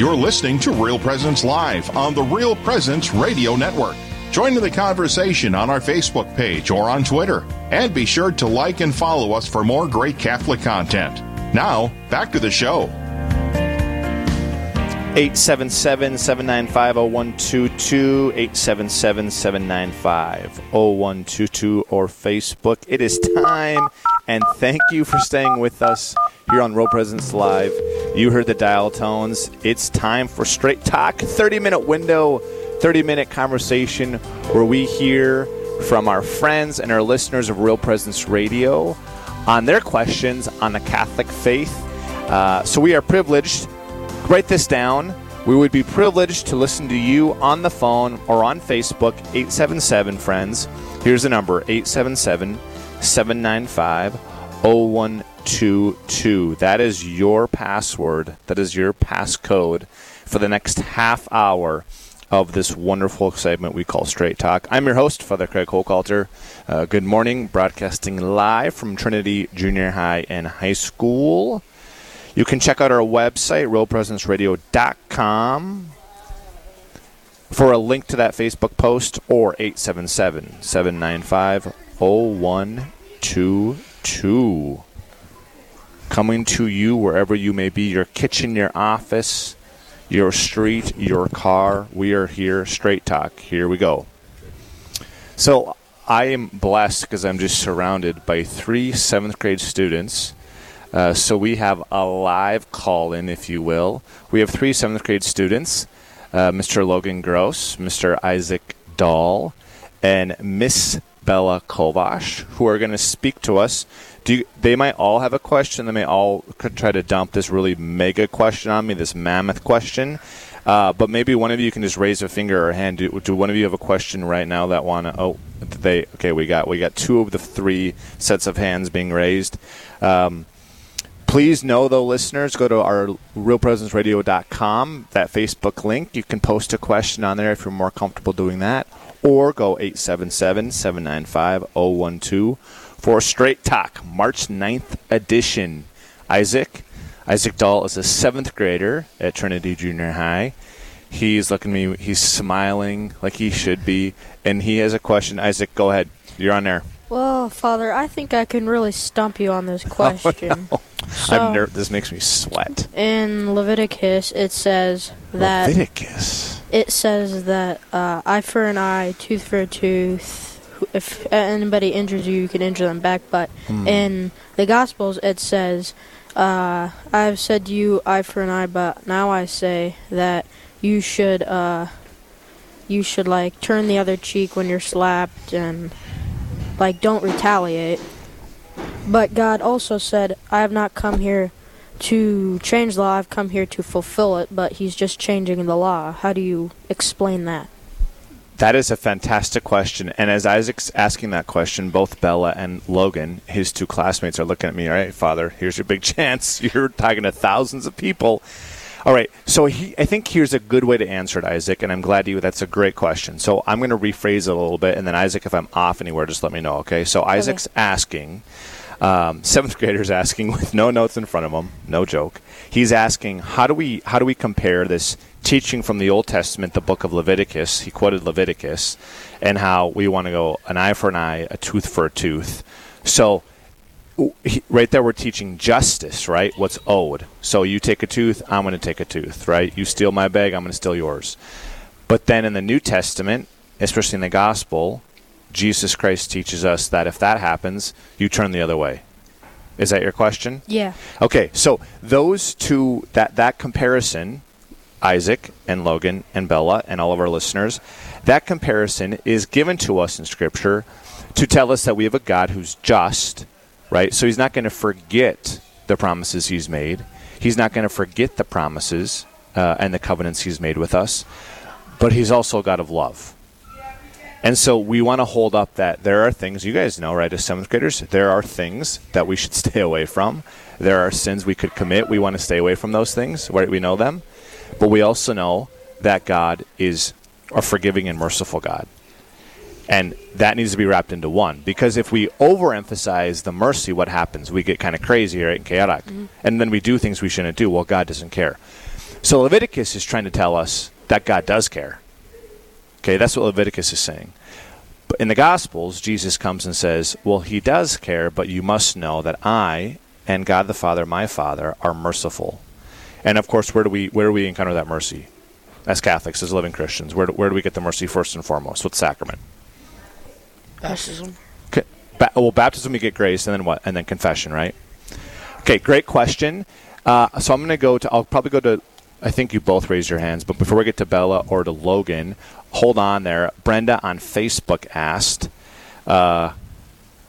You're listening to Real Presence Live on the Real Presence Radio Network. Join in the conversation on our Facebook page or on Twitter. And be sure to like and follow us for more great Catholic content. Now, back to the show. 877 795 0122, 877 795 0122, or Facebook. It is time, and thank you for staying with us here on Real Presence Live. You heard the dial tones. It's time for Straight Talk, 30 minute window, 30 minute conversation where we hear from our friends and our listeners of Real Presence Radio on their questions on the Catholic faith. Uh, so we are privileged write this down. We would be privileged to listen to you on the phone or on Facebook, 877 friends. Here's the number 877 795 0122. That is your password. That is your passcode for the next half hour of this wonderful segment we call Straight Talk. I'm your host, Father Craig Hochhalter. Uh, good morning, broadcasting live from Trinity Junior High and High School. You can check out our website, realpresenceradio.com, for a link to that Facebook post or 877 795 0122. Coming to you wherever you may be your kitchen, your office, your street, your car. We are here. Straight Talk. Here we go. So I am blessed because I'm just surrounded by three seventh grade students uh, so we have a live call in, if you will. We have three seventh grade students uh, Mr. Logan Gross, Mr. Isaac Dahl, and Miss Bella Kovash, who are going to speak to us. Do you, they might all have a question. They may all try to dump this really mega question on me, this mammoth question. Uh, but maybe one of you can just raise a finger or hand. Do, do one of you have a question right now that want to? Oh, they okay. We got we got two of the three sets of hands being raised. Um, Please know, though, listeners, go to our realpresenceradio.com, that Facebook link. You can post a question on there if you're more comfortable doing that, or go 877 795 012 for Straight Talk, March 9th edition. Isaac. Isaac Dahl is a seventh grader at Trinity Junior High. He's looking at me, he's smiling like he should be, and he has a question. Isaac, go ahead. You're on there. Well, Father, I think I can really stump you on this question. Oh, no. So, I'm ner- this makes me sweat. In Leviticus, it says that Leviticus. it says that uh, eye for an eye, tooth for a tooth. If anybody injures you, you can injure them back. But Hmm. in the Gospels, it says, uh, "I've said to you eye for an eye, but now I say that you should, uh, you should like turn the other cheek when you're slapped and like don't retaliate." But God also said, I have not come here to change the law, I've come here to fulfill it, but He's just changing the law. How do you explain that? That is a fantastic question. And as Isaac's asking that question, both Bella and Logan, his two classmates, are looking at me. All right, Father, here's your big chance. You're talking to thousands of people. All right, so he, I think here's a good way to answer it, Isaac, and I'm glad you. That's a great question. So I'm going to rephrase it a little bit, and then Isaac, if I'm off anywhere, just let me know. Okay. So Isaac's asking, um, seventh grader's asking with no notes in front of him, no joke. He's asking, how do we how do we compare this teaching from the Old Testament, the book of Leviticus? He quoted Leviticus, and how we want to go an eye for an eye, a tooth for a tooth. So right there we're teaching justice, right? What's owed. So you take a tooth, I'm going to take a tooth, right? You steal my bag, I'm going to steal yours. But then in the New Testament, especially in the gospel, Jesus Christ teaches us that if that happens, you turn the other way. Is that your question? Yeah. Okay, so those two that that comparison, Isaac and Logan and Bella and all of our listeners, that comparison is given to us in Scripture to tell us that we have a God who's just, right? So He's not going to forget the promises He's made. He's not going to forget the promises uh, and the covenants He's made with us, but He's also a God of love. And so we want to hold up that there are things, you guys know, right, as seventh graders, there are things that we should stay away from. There are sins we could commit. We want to stay away from those things, right? We know them. But we also know that God is a forgiving and merciful God. And that needs to be wrapped into one. Because if we overemphasize the mercy, what happens? We get kind of crazy, right, and chaotic. Mm-hmm. And then we do things we shouldn't do. Well, God doesn't care. So Leviticus is trying to tell us that God does care. Okay, that's what Leviticus is saying. But in the Gospels, Jesus comes and says, Well, he does care, but you must know that I and God the Father, my Father, are merciful. And of course, where do we where do we encounter that mercy? As Catholics, as living Christians, where do, where do we get the mercy first and foremost? What sacrament? Baptism. Okay. Ba- well, baptism we get grace, and then what? And then confession, right? Okay, great question. Uh, so I'm going to go to. I'll probably go to. I think you both raised your hands, but before we get to Bella or to Logan, hold on there. Brenda on Facebook asked, uh,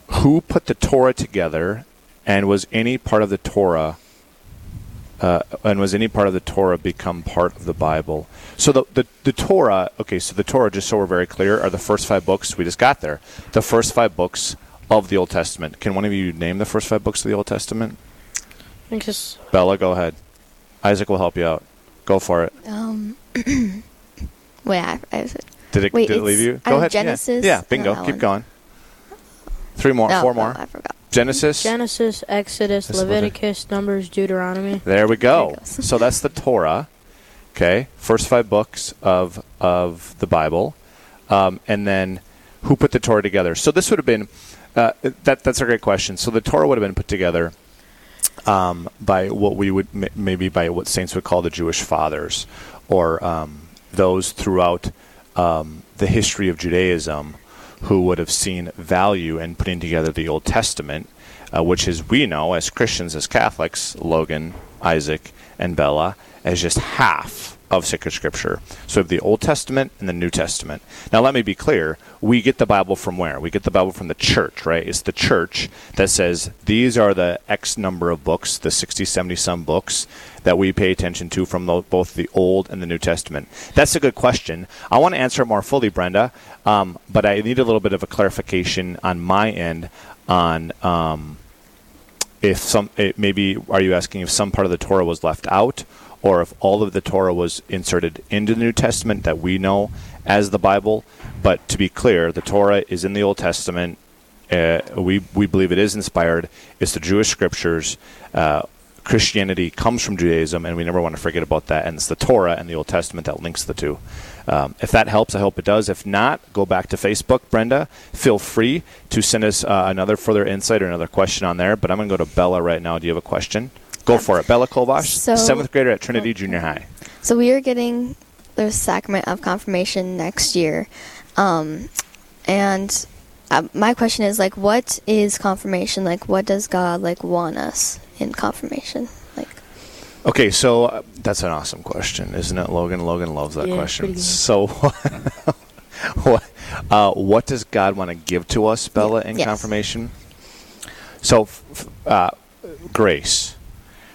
"Who put the Torah together, and was any part of the Torah?" Uh, and was any part of the Torah become part of the Bible? So the, the the Torah, okay, so the Torah, just so we're very clear, are the first five books we just got there. The first five books of the Old Testament. Can one of you name the first five books of the Old Testament? I think it's Bella, go ahead. Isaac will help you out. Go for it. Um, wait, I, I was, Did it, Wait, did it leave it's- you? I Go ahead. Yeah. Genesis Yeah, and bingo. Keep one. going. Three more. no, four no, more. I forgot. Genesis. Genesis, Exodus, That's Levit- Leviticus, Numbers, Deuteronomy. There we go. it goes. so that's the Torah. Okay, first five books of of the Bible, um, and then who put the Torah together? So this would have been uh, that. That's a great question. So the Torah would have been put together um, by what we would m- maybe by what saints would call the Jewish fathers, or um, those throughout um, the history of Judaism who would have seen value in putting together the Old Testament, uh, which is we know as Christians, as Catholics, Logan, Isaac, and Bella, as just half of sacred scripture. So we have the Old Testament and the New Testament. Now let me be clear, we get the Bible from where? We get the Bible from the church, right? It's the church that says these are the X number of books, the 60, 70 some books that we pay attention to from tho- both the Old and the New Testament. That's a good question. I want to answer it more fully, Brenda, um, but I need a little bit of a clarification on my end on um, if some it maybe are you asking if some part of the Torah was left out or if all of the Torah was inserted into the New Testament that we know as the Bible but to be clear the Torah is in the Old Testament uh, we we believe it is inspired it's the Jewish scriptures uh, Christianity comes from Judaism and we never want to forget about that and it's the Torah and the Old Testament that links the two um, if that helps, I hope it does. If not, go back to Facebook, Brenda. Feel free to send us uh, another further insight or another question on there. But I'm going to go to Bella right now. Do you have a question? Go for it. Bella Kovash, So- seventh grader at Trinity Junior High. So we are getting the sacrament of confirmation next year, um, and uh, my question is like, what is confirmation? Like, what does God like want us in confirmation? Like, Okay, so uh, that's an awesome question, isn't it, Logan? Logan loves that Yeah, question. So, what, uh, what does God want to give to us, Bella, in Yes. confirmation? So, f- f- uh, grace.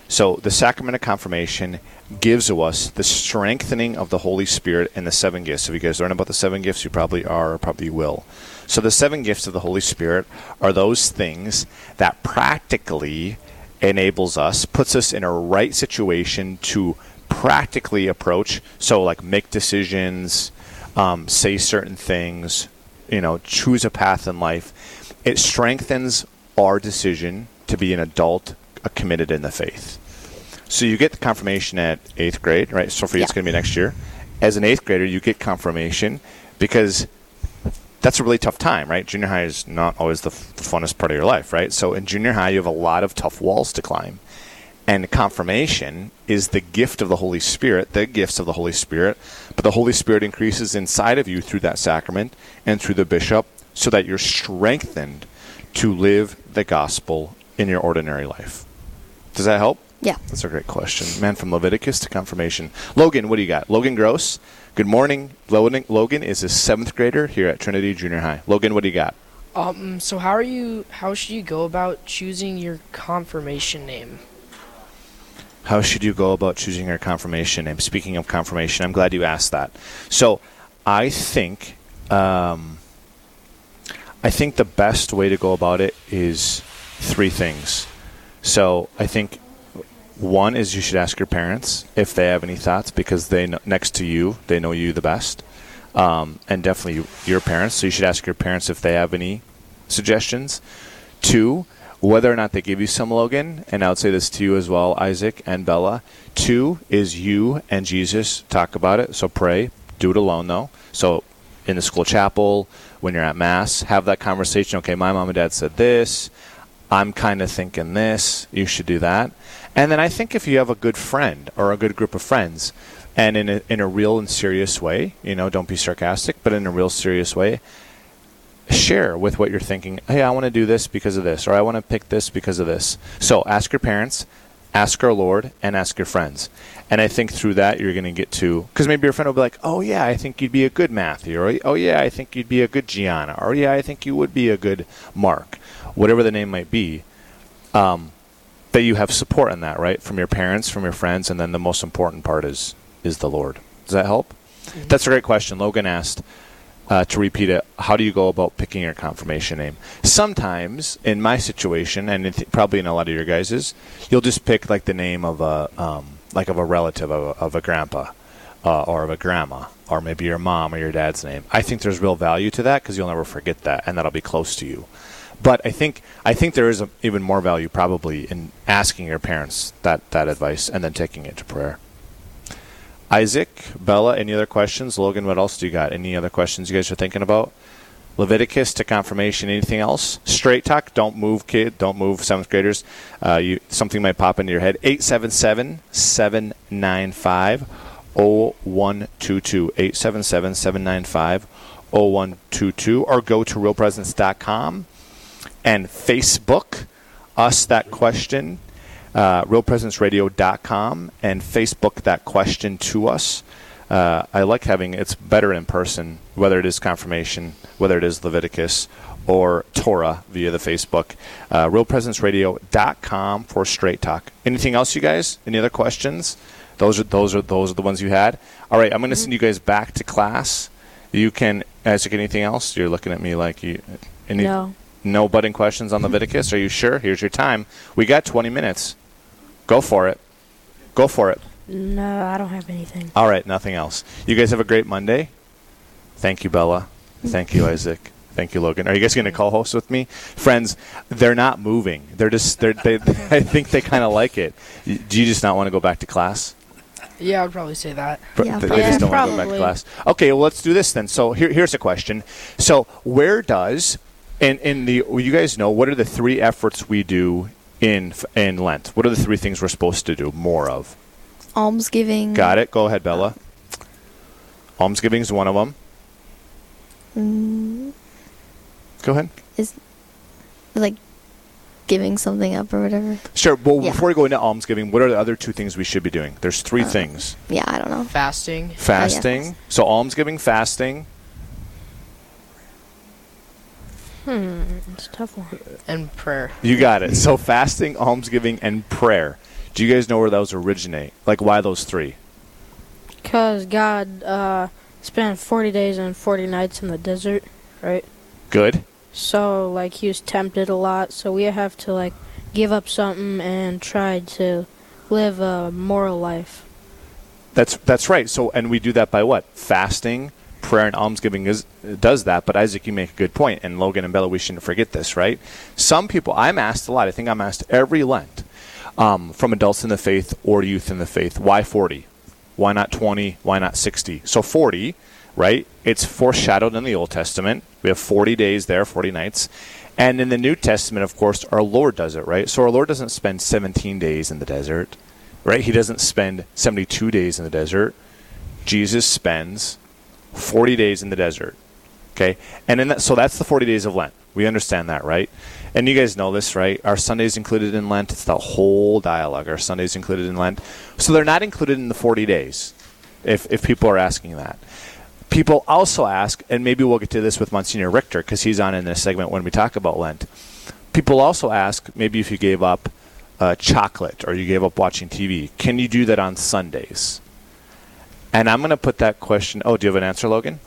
So, the sacrament of confirmation gives to us the strengthening of the Holy Spirit and the seven gifts. If you guys learn about the seven gifts, you probably are or probably will. So, the seven gifts of the Holy Spirit are those things that practically enables us, puts us in a right situation to practically approach. So, like make decisions, um, say certain things, you know, choose a path in life. It strengthens our decision to be an adult committed in the faith. So you get the confirmation at eighth grade, right? So for you, it's going to be next year. As an eighth grader, you get confirmation because that's a really tough time, right? Junior high is not always the, f- the funnest part of your life, right? So in junior high, you have a lot of tough walls to climb. And confirmation is the gift of the Holy Spirit, the gifts of the Holy Spirit. But the Holy Spirit increases inside of you through that sacrament and through the bishop so that you're strengthened to live the gospel in your ordinary life. Does that help? yeah. That's a great question. Man, from Leviticus to confirmation. Logan, what do you got? Logan Gross. Good morning. Logan, Logan is a seventh grader here at Trinity Junior High. Logan, what do you got? Um, so how are you? How should you go about choosing your confirmation name? How should you go about choosing your confirmation name? Speaking of confirmation, I'm glad you asked that. So, I think, um, I think the best way to go about it is three things. So, I think one is you should ask your parents if they have any thoughts because they know, next to you they know you the best, um, and definitely your parents. So you should ask your parents if they have any suggestions. Two, whether or not they give you some Logan, and I would say this to you as well, Isaac and Bella. Two is you and Jesus talk about it. So pray. Do it alone though. So in the school chapel, when you're at mass, have that conversation. Okay, my mom and dad said this. I'm kind of thinking this. You should do that. And then I think if you have a good friend or a good group of friends, and in a, in a real and serious way, you know, don't be sarcastic, but in a real serious way, share with what you're thinking. Hey, I want to do this because of this, or I want to pick this because of this. So ask your parents, ask our Lord, and ask your friends. And I think through that you're going to get to because maybe your friend will be like, "Oh yeah, I think you'd be a good Matthew," or "Oh yeah, I think you'd be a good Gianna," or "Yeah, I think you would be a good Mark," whatever the name might be. Um, that you have support in that, right, from your parents, from your friends, and then the most important part is is the Lord. Does that help? That's a great question. Logan asked uh, to repeat it. How do you go about picking your confirmation name? Sometimes, in my situation, and it, probably in a lot of your guys's, you'll just pick like the name of a um, like of a relative of a, of a grandpa uh, or of a grandma or maybe your mom or your dad's name. I think there's real value to that because you'll never forget that, and that'll be close to you. But I think I think there is a, even more value probably in asking your parents that that advice and then taking it to prayer. Isaac, Bella, any other questions? Logan, what else do you got? Any other questions you guys are thinking about? Leviticus to confirmation. Anything else? Straight talk. Don't move, kid. Don't move, seventh graders. Uh, you something might pop into your head. 877 795 0122. 877 795 0122. Or go to realpresence.com and Facebook us that question uh, realpresenceradio.com and Facebook that question to us. Uh, I like having it's better in person, whether it is confirmation, whether it is Leviticus or Torah via the Facebook. Uh, realpresenceradio.com for straight talk. Anything else, you guys? Any other questions? Those are those are those are the ones you had. All right, I'm going to send you guys back to class. You can ask anything else. You're looking at me like you. Any, No. No budding questions on Leviticus? Are you sure? Here's your time. We got 20 minutes. Go for it. Go for it. No, I don't have anything. All right, nothing else. You guys have a great Monday. Thank you, Bella. Thank you, Isaac. Thank you, Logan. Are you guys going to co-host with me, friends? They're not moving. They're just. They're, they. I think they kind of like it. Do you just not want to go back to class? Yeah, I'd probably say that. Pr- Yeah, they probably. just don't want to go back to Probably. class. Okay, well let's do this then. So here, here's a question. So where does in in the you guys know what are the three efforts we do in in Lent? What are the three things we're supposed to do more of? Almsgiving. Got it. Go ahead, Bella. Almsgiving is one of them. Mm, Go ahead. Is like giving something up or whatever. Sure. Well, Yeah. before we go into almsgiving, what are the other two things we should be doing? There's three Uh, things: Yeah, I don't know. Fasting. fasting. So almsgiving, fasting. Hmm, it's a tough one. and prayer. You got it. So fasting, almsgiving, and prayer. Do you guys know where those originate? Like why those three? Because God uh, spent 40 days and 40 nights in the desert, right? Good. So, like, he was tempted a lot, so we have to, like, give up something and try to live a moral life. That's that's right. So and we do that by what? Fasting, prayer, and almsgiving is does that. But Isaac, you make a good point, and Logan and Bella, we shouldn't forget this, right? Some people, I'm asked a lot. I think I'm asked every Lent um, from adults in the faith or youth in the faith. Why 40? Why not 20? Why not 60? So 40, right? It's foreshadowed in the Old Testament. We have 40 days there, 40 nights. And in the New Testament, of course, our Lord does it, right? So our Lord doesn't spend 17 days in the desert, right? He doesn't spend 72 days in the desert. Jesus spends 40 days in the desert. Okay? And that, so that's the 40 days of Lent. We understand that, right? And you guys know this, right? Our Sundays included in Lent. It's the whole dialogue. Our Sundays included in Lent. So they're not included in the 40 days, if, if people are asking that. People also ask, and maybe we'll get to this with Monsignor Richter because he's on in this segment when we talk about Lent. People also ask, maybe if you gave up uh, chocolate or you gave up watching TV, can you do that on Sundays? And I'm going to put that question. Oh, do you have an answer, Logan?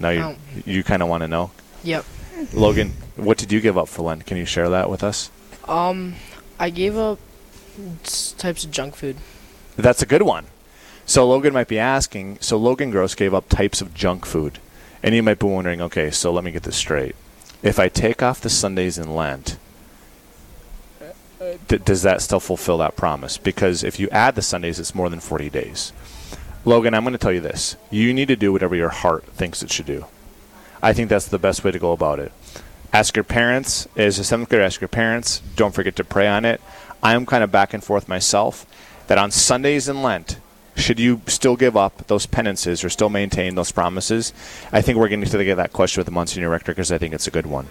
No, you No. you kind of want to know. Yep. Logan, what did you give up for Lent? Can you share that with us? Um, I gave up types of junk food. That's a good one. So Logan might be asking. So Logan Gross gave up types of junk food, and you might be wondering, okay, so let me get this straight. If I take off the Sundays in Lent, d- does that still fulfill that promise? Because if you add the Sundays, it's more than 40 days. Logan, I'm going to tell you this. You need to do whatever your heart thinks it should do. I think that's the best way to go about it. Ask your parents. As a seventh grader, ask your parents. Don't forget to pray on it. I'm kind of back and forth myself that on Sundays in Lent, should you still give up those penances or still maintain those promises? I think we're getting to get that question with the Monsignor Richter because I think it's a good one.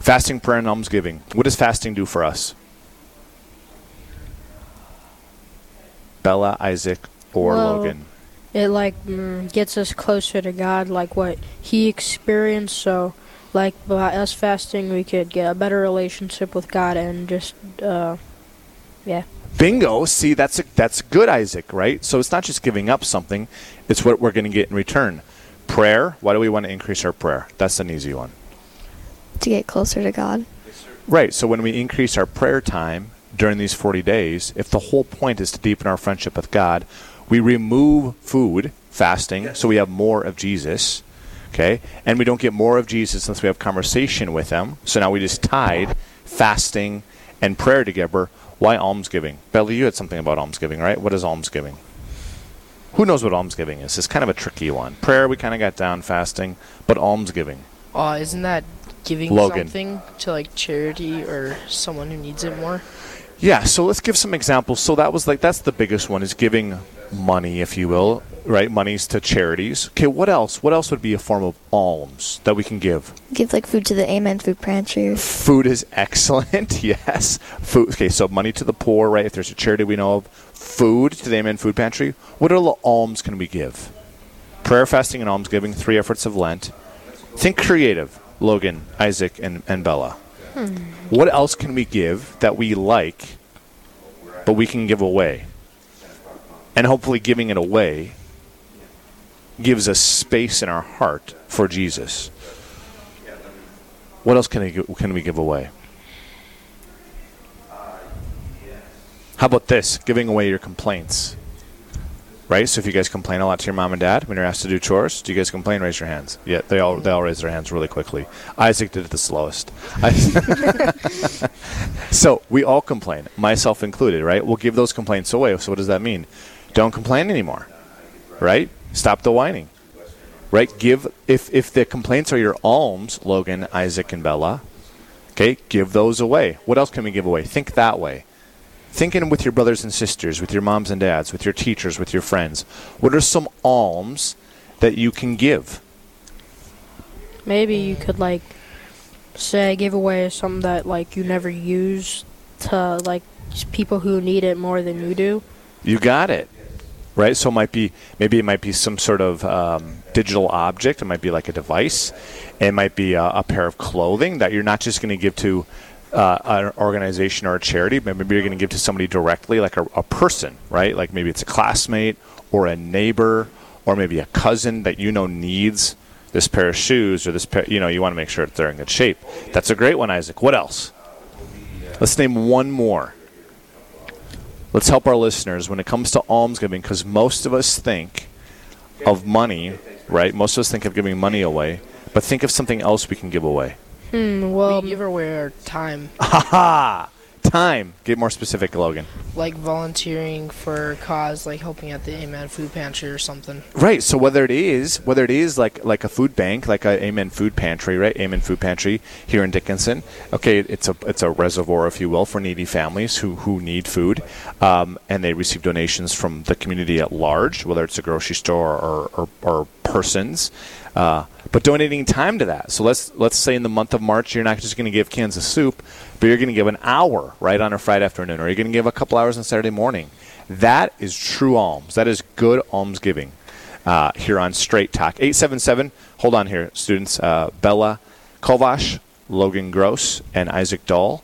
Fasting, prayer, and almsgiving. What does fasting do for us? Bella, Isaac, or Logan? It like mm, gets us closer to God, like what He experienced. So, like by us fasting, we could get a better relationship with God and just, uh, yeah. Bingo. See, that's a, that's good, Isaac. Right. So it's not just giving up something; it's what we're going to get in return. Prayer. Why do we want to increase our prayer? That's an easy one. To get closer to God. Right. So when we increase our prayer time during these 40 days, if the whole point is to deepen our friendship with God, we remove food, fasting, so we have more of Jesus. Okay? And we don't get more of Jesus unless we have conversation with him. So now we just tied fasting and prayer together. Why almsgiving? Bella, you had something about almsgiving, right? What is almsgiving? Who knows what almsgiving is? It's kind of a tricky one. Prayer, we kind of got down fasting, but almsgiving. Uh, isn't that giving Logan. something to like charity or someone who needs it more? Yeah, so let's give some examples. So that was like that's the biggest one is giving money, if you will, right? Monies to charities. Okay, what else? What else would be a form of alms that we can give? Give like food to the Amen Food Pantry. Food is excellent. yes. Food. Okay, so money to the poor, right? If there's a charity we know of, food to the Amen Food Pantry. What other alms can we give? Prayer, fasting, and almsgiving. Three efforts of Lent. Think creative, Logan, Isaac, and, and Bella. Hmm. What else can we give that we like, but we can give away? And hopefully, giving it away gives us space in our heart for Jesus. What else can, I, can we give away? How about this? Giving away your complaints. Right? So if you guys complain a lot to your mom and dad when you're asked to do chores, do you guys complain? Raise your hands. Yeah, they all they all raise their hands really quickly. Isaac did it the slowest. so we all complain, myself included, right? We'll give those complaints away. So what does that mean? Don't complain anymore. Right? Stop the whining. Right? Give if if the complaints are your alms, Logan, Isaac, and Bella, okay, give those away. What else can we give away? Think that way thinking with your brothers and sisters, with your moms and dads, with your teachers, with your friends. What are some alms that you can give? Maybe you could like say give away something that like you never use to like people who need it more than you do. You got it. Right? So it might be maybe it might be some sort of um, digital object. It might be like a device. It might be a, a pair of clothing that you're not just going to give to uh, an organization or a charity, but maybe you're going to give to somebody directly, like a, a person, right? Like maybe it's a classmate or a neighbor or maybe a cousin that you know needs this pair of shoes or this pair. You know, you want to make sure that they're in good shape. That's a great one, Isaac. What else? Let's name one more. Let's help our listeners when it comes to almsgiving because most of us think of money, right? Most of us think of giving money away, but think of something else we can give away. Hmm. Well, we give away our time, Ha ha! Time. Get more specific, Logan. like volunteering for a cause, like helping at the Amen Food Pantry or something. Right. So whether it is whether it is like like a food bank, like a Amen Food Pantry, right? Amen Food Pantry here in Dickinson. Okay, it's a it's a reservoir, if you will, for needy families who who need food, um, and they receive donations from the community at large, whether it's a grocery store or or, or persons. Uh, but donating time to that. So let's let's say in the month of March, you're not just going to give cans of soup, but you're going to give an hour right on a Friday afternoon, or you're going to give a couple hours on Saturday morning. That is true alms. That is good almsgiving uh, here on Straight Talk. 877, hold on here, students. Uh, Bella Kovash, Logan Gross, and Isaac Dahl,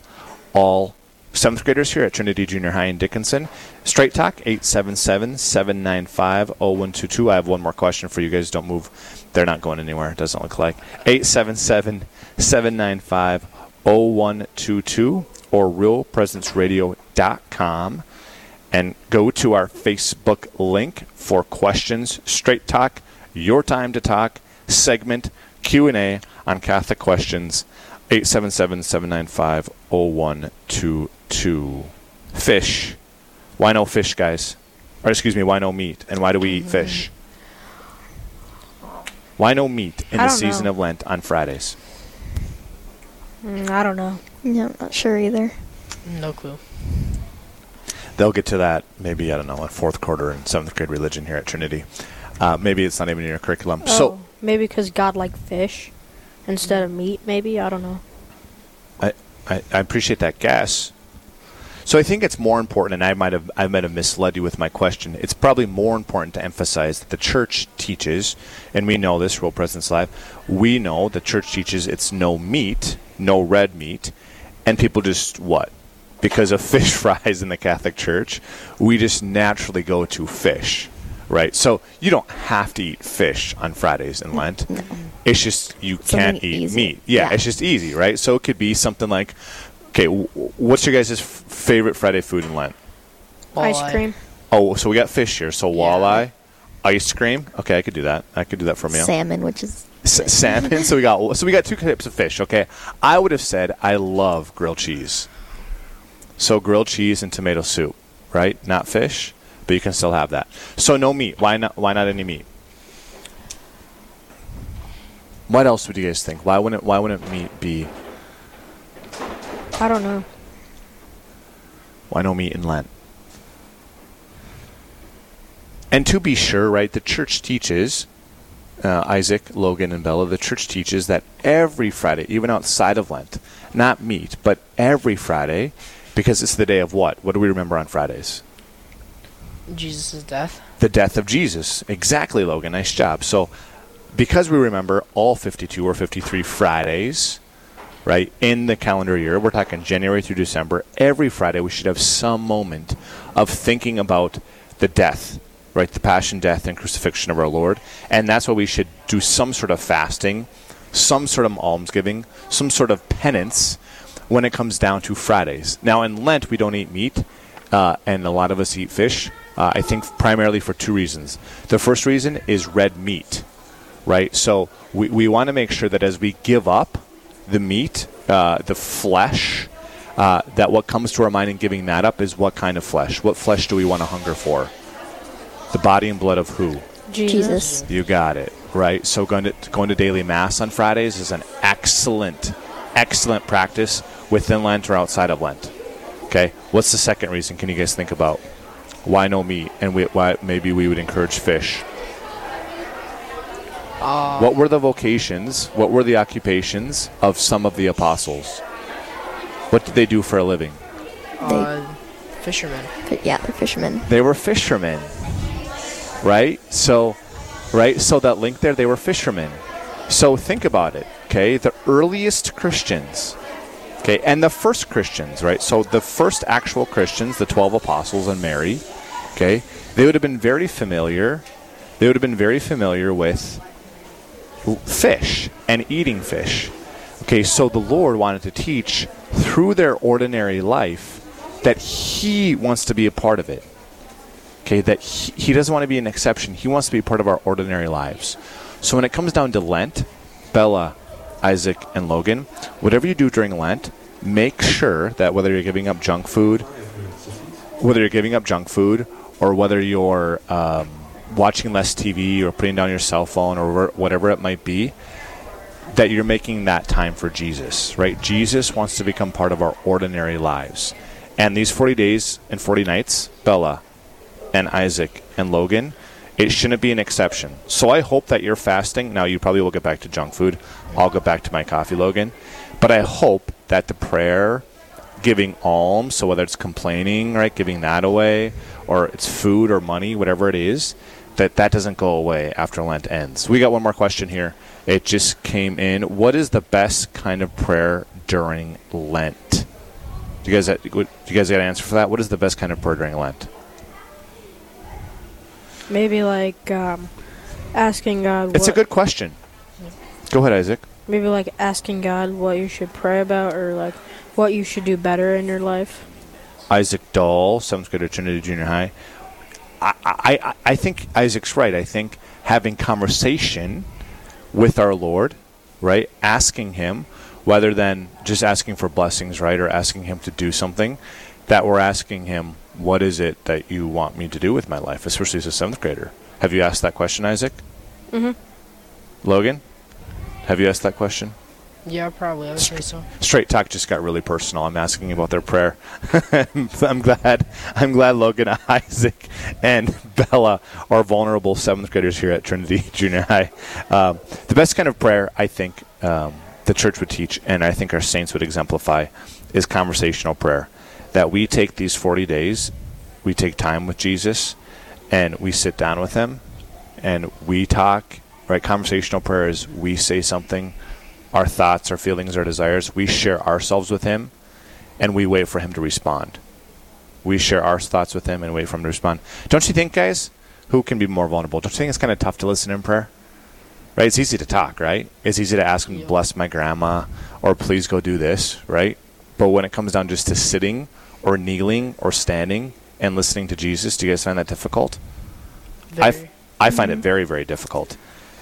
all seventh graders here at Trinity Junior High in Dickinson. Straight Talk, 877 795 0122. I have one more question for you guys. Don't move. They're not going anywhere, it doesn't look like. 877 795 0122 or realpresenceradio.com and go to our Facebook link for questions. Straight Talk, your time to talk, segment Q&A on Catholic questions. 877-795-0122. To fish. Why no fish, guys? Or excuse me, why no meat? And why do we eat fish? Why no meat in I the don't season know. of Lent on Fridays? Mm, I don't know. Yeah, I'm not sure either. No clue. They'll get to that maybe I don't know in fourth quarter in seventh grade religion here at Trinity. Uh, maybe it's not even in your curriculum. Oh, So maybe because God liked fish instead of meat. Maybe I don't know. I, I, I appreciate that guess. So I think it's more important, and I might have I might have misled you with my question. It's probably more important to emphasize that the church teaches, and we know this. Real Presence Live, we know the church teaches it's no meat, no red meat, and people just what? Because of fish fries in the Catholic Church, we just naturally go to fish, right? So you don't have to eat fish on Fridays in Lent. It's just you Something can't eat easy. meat. Yeah, Yeah. it's just easy, right? So it could be something like, okay, what's your guys' favorite Friday food in Lent? Ice cream. Oh, so we got fish here. So walleye, ice cream. Okay, I could do that. I could do that for a meal. Salmon, which is S- salmon. so we got so we got two types of fish. Okay, I would have said I love grilled cheese. So grilled cheese and tomato soup, right? Not fish, but you can still have that. So no meat. Why not? Why not any meat? What else would you guys think? Why wouldn't Why wouldn't meat be? I don't know. Why no meat in Lent? And to be sure, right, the church teaches, uh, Isaac, Logan, and Bella, the church teaches that every Friday, even outside of Lent, not meat, but every Friday, because it's the day of what? What do we remember on Fridays? Jesus' death. The death of Jesus. Exactly, Logan. Nice job. So, because we remember all 52 or 53 Fridays, right, in the calendar year, we're talking January through December, every Friday we should have some moment of thinking about the death, right, the passion, death, and crucifixion of our Lord. And that's why we should do some sort of fasting, some sort of almsgiving, some sort of penance when it comes down to Fridays. Now, in Lent, we don't eat meat, uh, and a lot of us eat fish. Uh, I think primarily for two reasons. The first reason is red meat, right? So we, we want to make sure that as we give up the meat, uh, the flesh, uh, that what comes to our mind in giving that up is what kind of flesh? What flesh do we want to hunger for? The body and blood of who? Jesus. You got it. Right. So going to going to daily mass on Fridays is an excellent, excellent practice within Lent or outside of Lent. Okay. What's the second reason? Can you guys think about why no meat and we, why maybe we would encourage fish? Uh, What were the vocations? What were the occupations of some of the apostles? What did they do for a living? uh, fisherman. But yeah, they're fishermen. They were fishermen. Right? So right? So that link there, they were fishermen. So think about it, okay? The earliest Christians, okay, and the first Christians, right? So the first actual Christians, the 12 apostles and Mary, okay, they would have been very familiar. They would have been very familiar with fish and eating fish. Okay, so the Lord wanted to teach through their ordinary life that He wants to be a part of it. Okay, that he, he doesn't want to be an exception. He wants to be part of our ordinary lives. So when it comes down to Lent, Bella, Isaac, and Logan, whatever you do during Lent, make sure that whether you're giving up junk food, whether you're giving up junk food, or whether you're um, watching less TV or putting down your cell phone or whatever it might be, that you're making that time for Jesus, right? Jesus wants to become part of our ordinary lives. And these 40 days and 40 nights, Bella and Isaac and Logan, it shouldn't be an exception. So I hope that you're fasting. Now, you probably will get back to junk food. I'll get back to my coffee, Logan. But I hope that the prayer, giving alms, so whether it's complaining, right, giving that away, or it's food or money, whatever it is, that that doesn't go away after Lent ends. We got one more question here. It just came in. What is the best kind of prayer during Lent? Do you guys, do you guys got an answer for that? What is the best kind of prayer during Lent? Maybe like um, asking God. It's a good question. Go ahead, Isaac. Maybe like asking God what you should pray about, or like what you should do better in your life. Isaac Dahl, seventh grade at Trinity Junior High. I, I, I- think Isaac's right. I think having conversation with our Lord, right, asking Him rather than just asking for blessings, right, or asking Him to do something, that we're asking Him, what is it that you want me to do with my life, especially as a seventh grader? Have you asked that question, Isaac? Mhm. Logan, have you asked that question? Yeah, probably. I would say so. Straight Talk just got really personal. I'm asking about their prayer. I'm glad. I'm glad Logan, Isaac, and Bella are vulnerable seventh graders here at Trinity Junior High. Um, the best kind of prayer I think um, the church would teach, and I think our saints would exemplify, is conversational prayer. That we take these 40 days, we take time with Jesus, and we sit down with Him, and we talk. Right, conversational prayer is we say something our thoughts, our feelings, our desires. We share ourselves with Him, and we wait for Him to respond. We share our thoughts with Him and wait for Him to respond. Don't you think, guys? Who can be more vulnerable? Don't you think it's kind of tough to listen in prayer? Right? It's easy to talk, right? It's easy to ask Him to Yeah. bless my grandma or please go do this, right? But when it comes down just to sitting or kneeling or standing and listening to Jesus, do you guys find that difficult? I, f- Very. I find it mm-hmm. very, very difficult.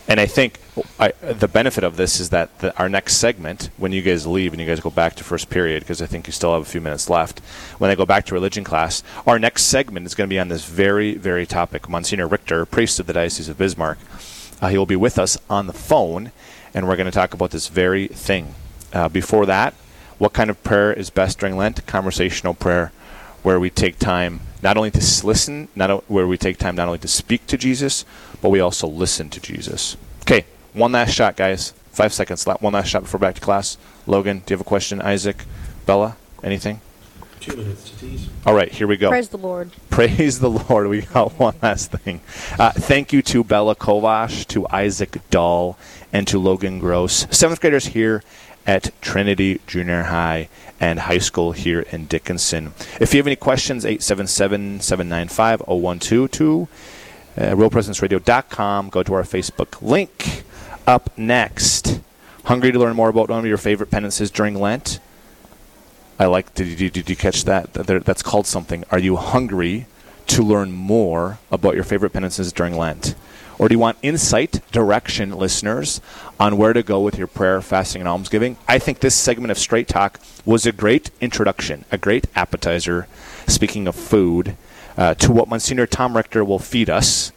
And I think I, the benefit of this is that the, our next segment, when you guys leave and you guys go back to first period, because I think you still have a few minutes left, when I go back to religion class, our next segment is going to be on this very, very topic. Monsignor Richter, priest of the Diocese of Bismarck, uh, he will be with us on the phone, and we're going to talk about this very thing. Uh, before that, what kind of prayer is best during Lent? Conversational prayer, where we take time not only to listen, not o- where we take time not only to speak to Jesus, but we also listen to Jesus. Okay, one last shot, guys. Five seconds. One last shot before back to class. Logan, do you have a question? Isaac, Bella, anything? Two minutes to tease. All right, here we go. Praise the Lord. Praise the Lord. We got one last thing. Uh, thank you to Bella Kovash, to Isaac Dahl, and to Logan Gross, seventh graders here at Trinity Junior High and High School here in Dickinson. If you have any questions, 877 795 0122, uh, realpresenceradio.com. Go to our Facebook link. Up next, hungry to learn more about one of your favorite penances during Lent? I like. Did you did you catch that? That That's called something. Are you hungry to learn more about your favorite penances during Lent, or do you want insight, direction, listeners, on where to go with your prayer, fasting, and almsgiving? I think this segment of Straight Talk was a great introduction, a great appetizer. Speaking of food, uh, to what Monsignor Tom Richter will feed us.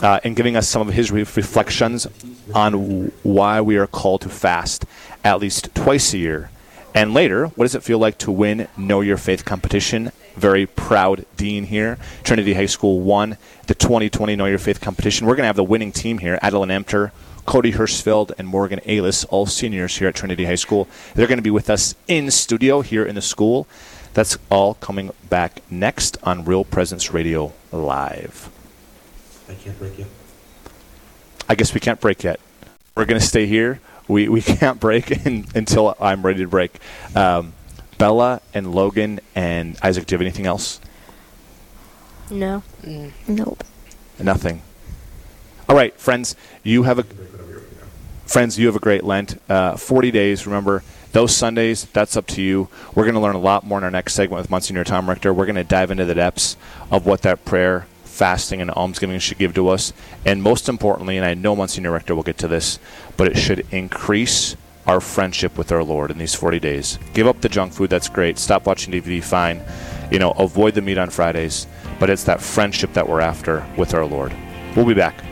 Uh, and giving us some of his re- reflections on w- why we are called to fast at least twice a year. And later, what does it feel like to win Know Your Faith competition? Very proud dean here. Trinity High School won the 2020 Know Your Faith competition. We're going to have the winning team here Adeline Emter, Cody Hirschfeld, and Morgan Alis, all seniors here at Trinity High School. They're going to be with us in studio here in the school. That's all coming back next on Real Presence Radio Live. I can't break you. I guess we can't break yet. We're going to stay here. We, we can't break in, until I'm ready to break. Um, Bella and Logan and Isaac, do you have anything else? No. Mm. Nope. Nothing. All right, friends, you have a friends, you have a great Lent. Uh, Forty days. Remember those Sundays. That's up to you. We're going to learn a lot more in our next segment with Monsignor Tom Richter. We're going to dive into the depths of what that prayer, fasting, and almsgiving should give to us, and most importantly, and I know Monsignor Richter will get to this, but it should increase our friendship with our Lord in these 40 days. Give up the junk food. That's great. Stop watching DVD. Fine. You know, avoid the meat on Fridays. But it's that friendship that we're after with our Lord. We'll be back.